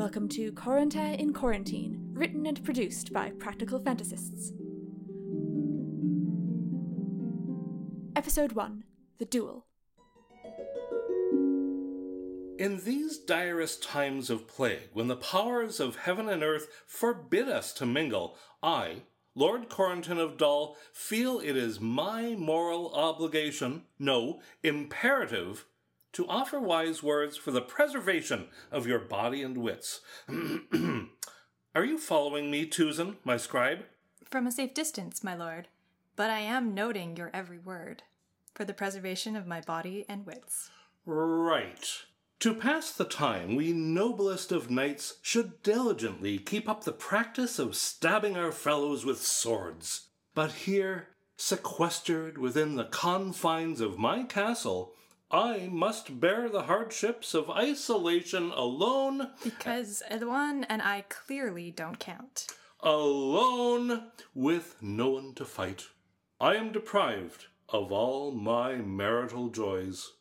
Welcome to Corentin in Quarantine, written and produced by Practical Fantasists. Episode 1 The Duel. In these direst times of plague, when the powers of heaven and earth forbid us to mingle, I, Lord Corentin of Dull, feel it is my moral obligation, no, imperative, to offer wise words for the preservation of your body and wits. Are you following me, Tuzan, my scribe? From a safe distance, my lord, but I am noting your every word for the preservation of my body and wits. Right. To pass the time, we noblest of knights should diligently keep up the practice of stabbing our fellows with swords. But here, sequestered within the confines of my castle, I must bear the hardships of isolation alone. Because Edouin and I clearly don't count. Alone with no one to fight. I am deprived of all my marital joys.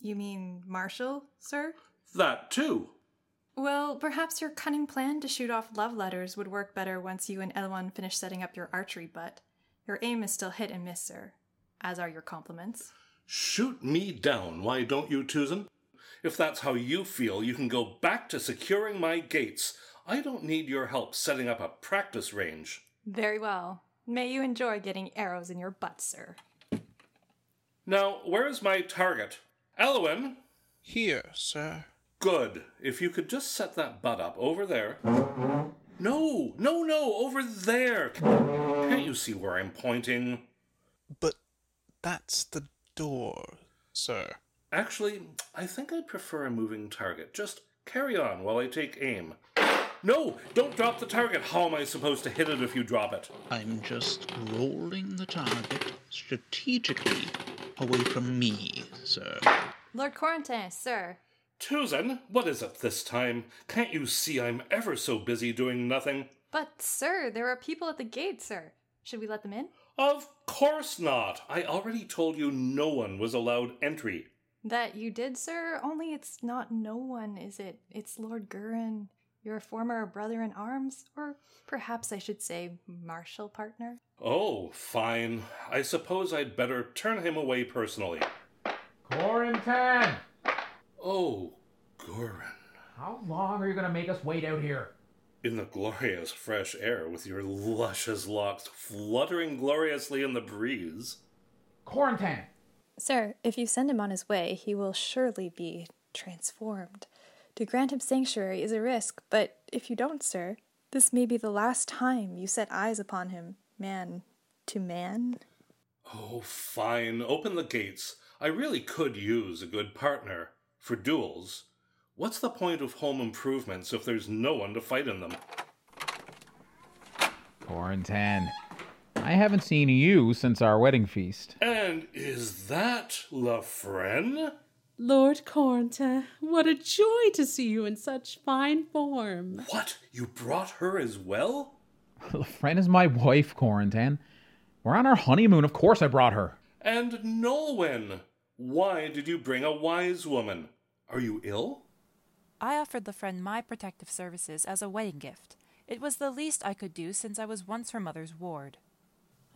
You mean Marshall, sir? That too. Well, perhaps your cunning plan to shoot off love letters would work better once you and Edouin finish setting up your archery butt. Your aim is still hit and miss, sir, as are your compliments. Shoot me down, why don't you, Tuzan? If that's how you feel, you can go back to securing my gates. I don't need your help setting up a practice range. Very well. May you enjoy getting arrows in your butt, sir. Now, where's my target? Elwyn? Here, sir. Good. If you could just set that butt up over there. No, no, no, over there. Can't you see where I'm pointing? But that's the door, sir. Actually, I think I'd prefer a moving target. Just carry on while I take aim. No, don't drop the target. How am I supposed to hit it if you drop it? I'm just rolling the target strategically away from me, sir. Lord Corentin, sir. Tuzan, what is it this time? Can't you see I'm ever so busy doing nothing? But, sir, there are people at the gate, sir. Should we let them in? Of course not. I already told you no one was allowed entry. That you did, sir? Only it's not no one, is it? It's Lord Gurin, your former brother in arms, or perhaps I should say martial partner. Oh, fine. I suppose I'd better turn him away personally. Corentin! Oh, Gurin. How long are you gonna make us wait out here? In the glorious fresh air, with your luscious locks fluttering gloriously in the breeze. Corentin! Sir, if you send him on his way, he will surely be transformed. To grant him sanctuary is a risk, but if you don't, sir, this may be the last time you set eyes upon him, man to man. Oh, fine. Open the gates. I really could use a good partner. For duels. What's the point of home improvements if there's no one to fight in them? Corentin, I haven't seen you since our wedding feast. And is that Lafren? Lord Corentin, what a joy to see you in such fine form. What? You brought her as well? Lafren is my wife, Corentin. We're on our honeymoon. Of course I brought her. And Nolwenn. Why did you bring a wise woman? Are you ill? I offered the friend my protective services as a wedding gift. It was the least I could do since I was once her mother's ward.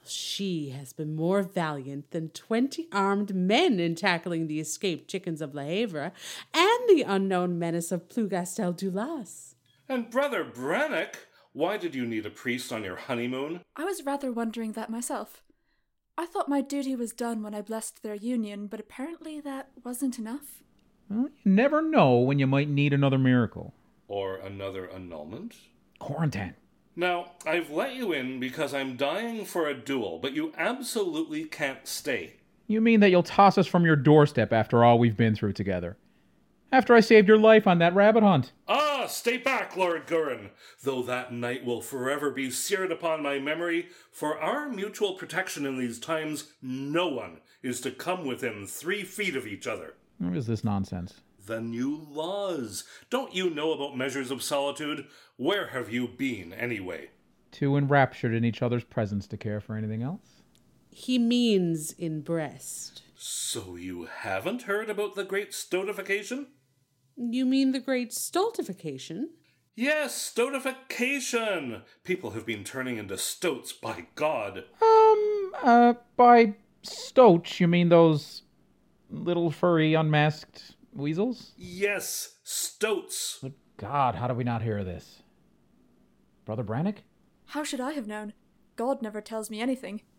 She has been more valiant than twenty armed men in tackling the escaped chickens of La Havre and the unknown menace of Plougastel-Daoulas. And Brother Brannock, why did you need a priest on your honeymoon? I was rather wondering that myself. I thought my duty was done when I blessed their union, but apparently that wasn't enough. Well, you never know when you might need another miracle. Or another annulment? Quarantine. Now, I've let you in because I'm dying for a duel, but you absolutely can't stay. You mean that you'll toss us from your doorstep after all we've been through together? After I saved your life on that rabbit hunt? Ah, stay back, Lord Gurin, though that night will forever be seared upon my memory. For our mutual protection in these times, no one is to come within three feet of each other. What is this nonsense? The new laws. Don't you know about measures of solitude? Where have you been, anyway? Too enraptured in each other's presence to care for anything else? He means in breast. So you haven't heard about the great stoatification? You mean the great stultification? Yes, stoatification! People have been turning into stoats, by God. Um, uh, by stoach, you mean those little furry unmasked weasels? Yes, stoats. Good God, how did we not hear of this? Brother Brannock? How should I have known? God never tells me anything.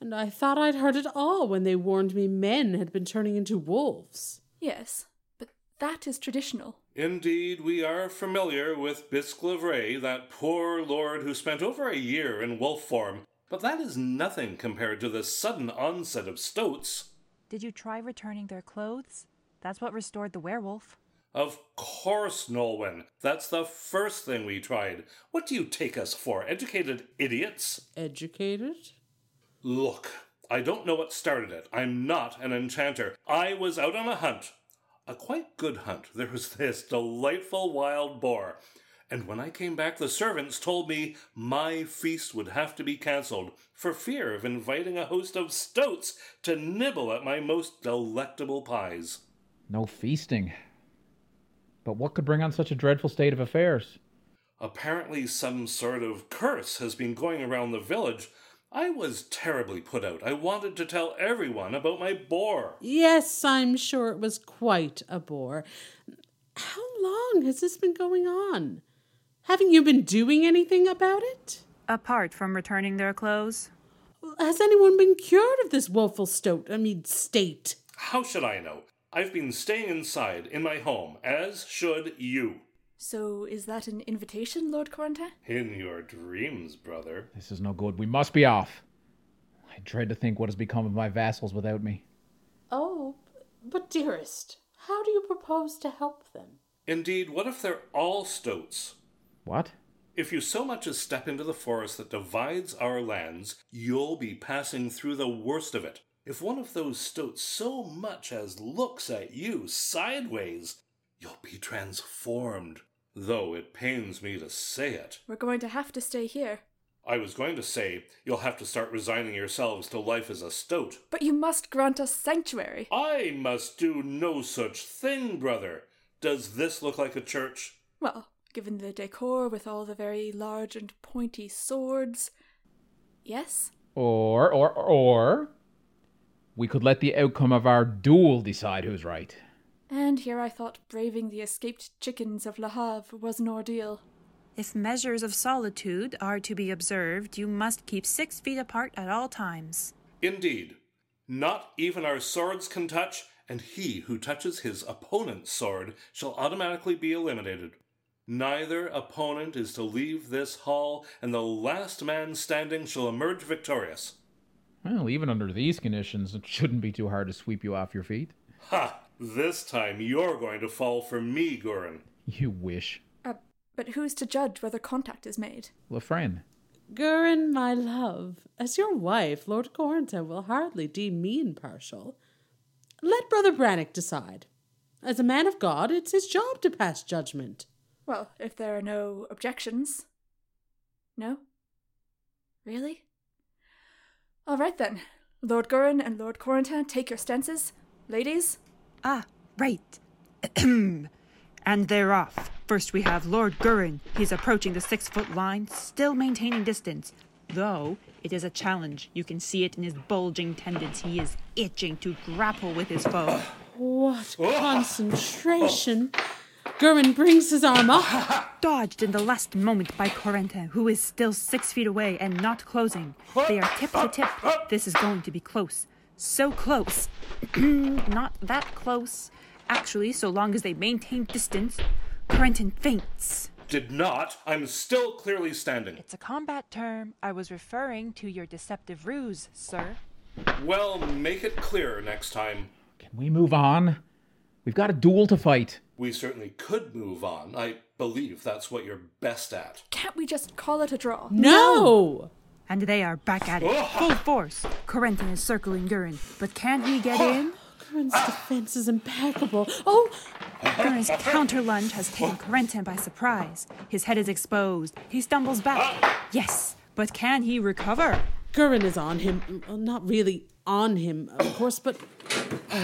And I thought I'd heard it all when they warned me men had been turning into wolves. Yes, but that is traditional. Indeed, we are familiar with Bisclavret, that poor lord who spent over a year in wolf form, but that is nothing compared to the sudden onset of stoats. Did you try returning their clothes? That's what restored the werewolf. Of course, Nolwenn. That's the first thing we tried. What do you take us for, educated idiots? Educated? Look, I don't know what started it. I'm not an enchanter. I was out on a hunt. A quite good hunt. There was this delightful wild boar. And when I came back, the servants told me my feast would have to be cancelled for fear of inviting a host of stoats to nibble at my most delectable pies. No feasting. But what could bring on such a dreadful state of affairs? Apparently, some sort of curse has been going around the village. I was terribly put out. I wanted to tell everyone about my boar. Yes, I'm sure it was quite a bore. How long has this been going on? Haven't you been doing anything about it? Apart from returning their clothes? Has anyone been cured of this woeful stoat, I mean, state? How should I know? I've been staying inside in my home, as should you. So is that an invitation, Lord Corentin? In your dreams, brother. This is no good. We must be off. I dread to think what has become of my vassals without me. Oh, but dearest, how do you propose to help them? Indeed, what if they're all stoats? What? If you so much as step into the forest that divides our lands, you'll be passing through the worst of it. If one of those stoats so much as looks at you sideways, you'll be transformed. Though it pains me to say it. We're going to have to stay here. I was going to say, you'll have to start resigning yourselves to life as a stoat. But you must grant us sanctuary. I must do no such thing, brother. Does this look like a church? Well, given the decor with all the very large and pointy swords. Yes? Or, or, or, we could let the outcome of our duel decide who's right. And here I thought braving the escaped chickens of Le Havre was an ordeal. If measures of solitude are to be observed, you must keep six feet apart at all times. Indeed. Not even our swords can touch, and he who touches his opponent's sword shall automatically be eliminated. Neither opponent is to leave this hall, and the last man standing shall emerge victorious. Well, even under these conditions, it shouldn't be too hard to sweep you off your feet. Ha! This time you're going to fall for me, Gurin. You wish. Uh, but who's to judge whether contact is made? Lefren. Gurin, my love, as your wife, Lord Corentin will hardly deem me impartial. Let Brother Brannock decide. As a man of God, it's his job to pass judgment. Well, if there are no objections. No? Really? All right then. Lord Gurin and Lord Corentin, take your stances. Ladies, Ah, right. and they're off. First, we have Lord Gurin. He's approaching the six foot line, still maintaining distance. Though it is a challenge. You can see it in his bulging tendons. He is itching to grapple with his foe. What concentration! Gurin brings his arm up. Dodged in the last moment by Corentin, who is still six feet away and not closing. They are tip to tip. This is going to be close. So close. not that close. Actually, so long as they maintain distance, Corentin feints. Did not. I'm still clearly standing. It's a combat term. I was referring to your deceptive ruse, sir. Well, make it clearer next time. Can we move on? We've got a duel to fight. We certainly could move on. I believe that's what you're best at. can't we just call it a draw? No! And they are back at it, full force. Corentin is circling Gurin, but can he get in? Gurin's ah! defense is impeccable. Oh, Gurin's counter lunge has taken Corentin by surprise. His head is exposed. He stumbles back. Ah! Yes, but can he recover? Gurin is on him. Well, not really. on him, of course, but.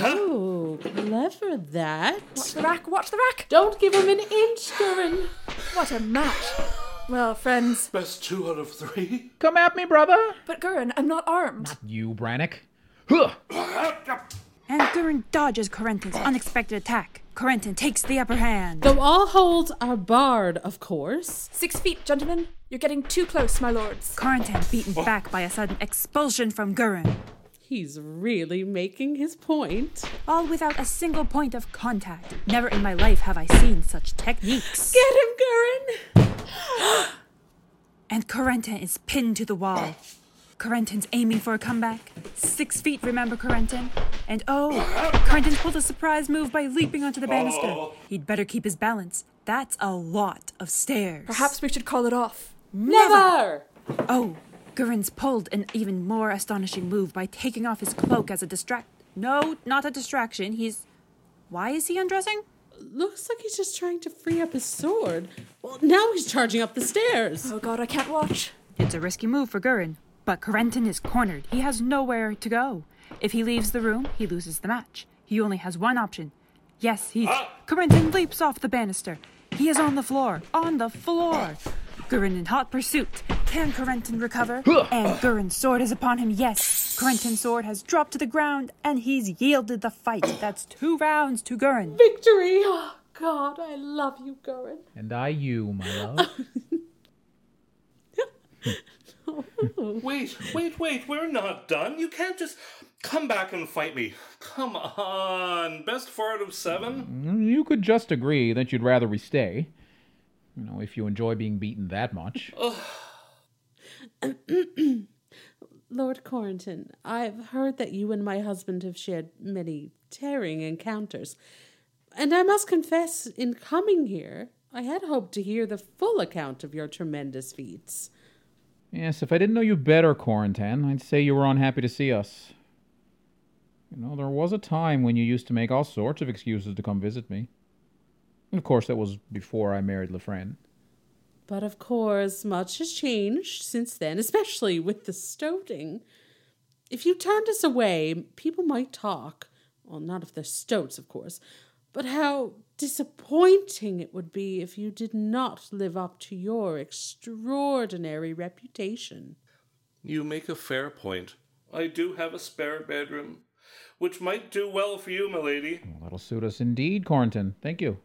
Oh, clever that. Watch the rack, watch the rack! Don't give him an inch, Gurren. What a match! Well, friends, Best two out of three. Come at me, brother. but Gurren, I'm not armed. Not you, Brannock. Huh. And Gurren dodges Corentin's unexpected attack. Corentin takes the upper hand. Though all holds are barred, of course. Six feet, gentlemen. You're getting too close, my lords. Corentin beaten back by a sudden expulsion from Gurren. He's really making his point. All without a single point of contact. Never in my life have I seen such techniques. Get him, Gurren! And Corentin is pinned to the wall. Corentin's aiming for a comeback. Six feet, remember Corentin? And oh, Corentin pulled a surprise move by leaping onto the banister. Oh. He'd better keep his balance. That's a lot of stairs. Perhaps we should call it off. Never! Oh, Gurren's pulled an even more astonishing move by taking off his cloak as a distract. No, not a distraction. He's. Why is he undressing? Looks like he's just trying to free up his sword. Well, now he's charging up the stairs. Oh god, I can't watch. It's a risky move for Gurin, but Corentin is cornered. He has nowhere to go. If he leaves the room, he loses the match. He only has one option. Yes, he's. Ah! Corentin leaps off the banister. He is on the floor. On the floor. Gurin in hot pursuit. Can Corentin recover? And Gurren's sword is upon him. Yes. Corentin's sword has dropped to the ground, and he's yielded the fight. That's two rounds to Gurren. Victory! Oh, God, I love you, Gurren. And I you, my love. Wait, wait, wait. We're not done. You can't just come back and fight me. Come on. Best four out of seven? Mm, you could just agree that you'd rather we stay. You know, if you enjoy being beaten that much. Lord Corrington, I've heard that you and my husband have shared many tearing encounters. And I must confess, in coming here, I had hoped to hear the full account of your tremendous feats. Yes, if I didn't know you better, Corentin, I'd say you were unhappy to see us. You know, there was a time when you used to make all sorts of excuses to come visit me. And of course, that was before I married Lefren. But of course, much has changed since then, especially with the stoating. If you turned us away, people might talk. Well, not if they're stoats, of course. But how disappointing it would be if you did not live up to your extraordinary reputation. You make a fair point. I do have a spare bedroom, which might do well for you, milady. Well, that'll suit us indeed, Corentin. Thank you.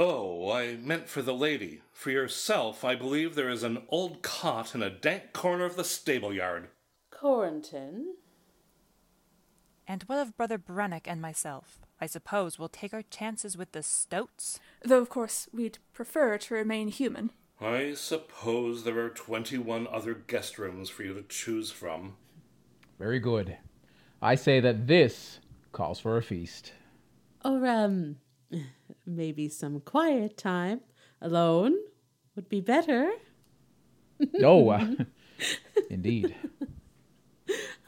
Oh, I meant for the lady. For yourself, I believe there is an old cot in a dank corner of the stable yard. Corrington? And what of Brother Brannock and myself? I suppose we'll take our chances with the stoats? Though, of course, we'd prefer to remain human. I suppose there are twenty-one other guest rooms for you to choose from. Very good. I say that this calls for a feast. Or, um, maybe some quiet time alone would be better. oh, uh, indeed.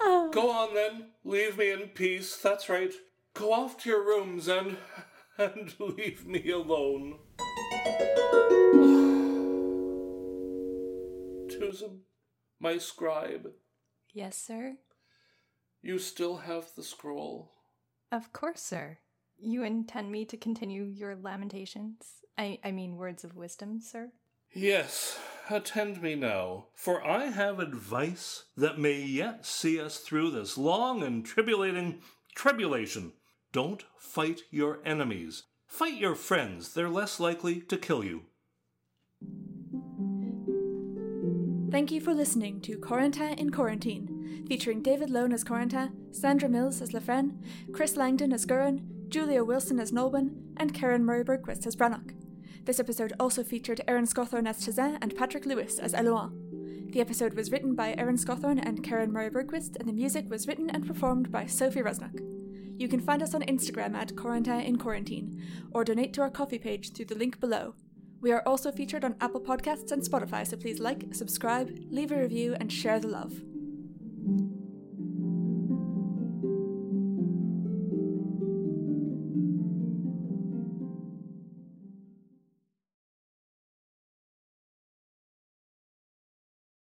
Go on then. Leave me in peace. That's right. Go off to your rooms and and leave me alone. Tuzan, my scribe, Yes, sir? you still have the scroll. Of course, sir. You intend me to continue your lamentations? I, I mean, words of wisdom, sir? Yes, attend me now, for I have advice that may yet see us through this long and tribulating tribulation. Don't fight your enemies. Fight your friends. They're less likely to kill you. Thank you for listening to Corentin in Quarantine, featuring David Lone as Corentin, Sandra Mills as Lefren, Chris Langdon as Gurren, Julia Wilson as Nolwenn, and Karen Murray Bergquist as Brannock. This episode also featured Aaron Scawthorne as Chazin and Patrick Lewis as Elouan. The episode was written by Aaron Scawthorne and Karen Murray Bergquist, and the music was written and performed by Sophie Resnick. You can find us on Instagram at Corentin in Quarantine, or donate to our Ko-fi page through the link below. We are also featured on Apple Podcasts and Spotify, so please like, subscribe, leave a review, and share the love.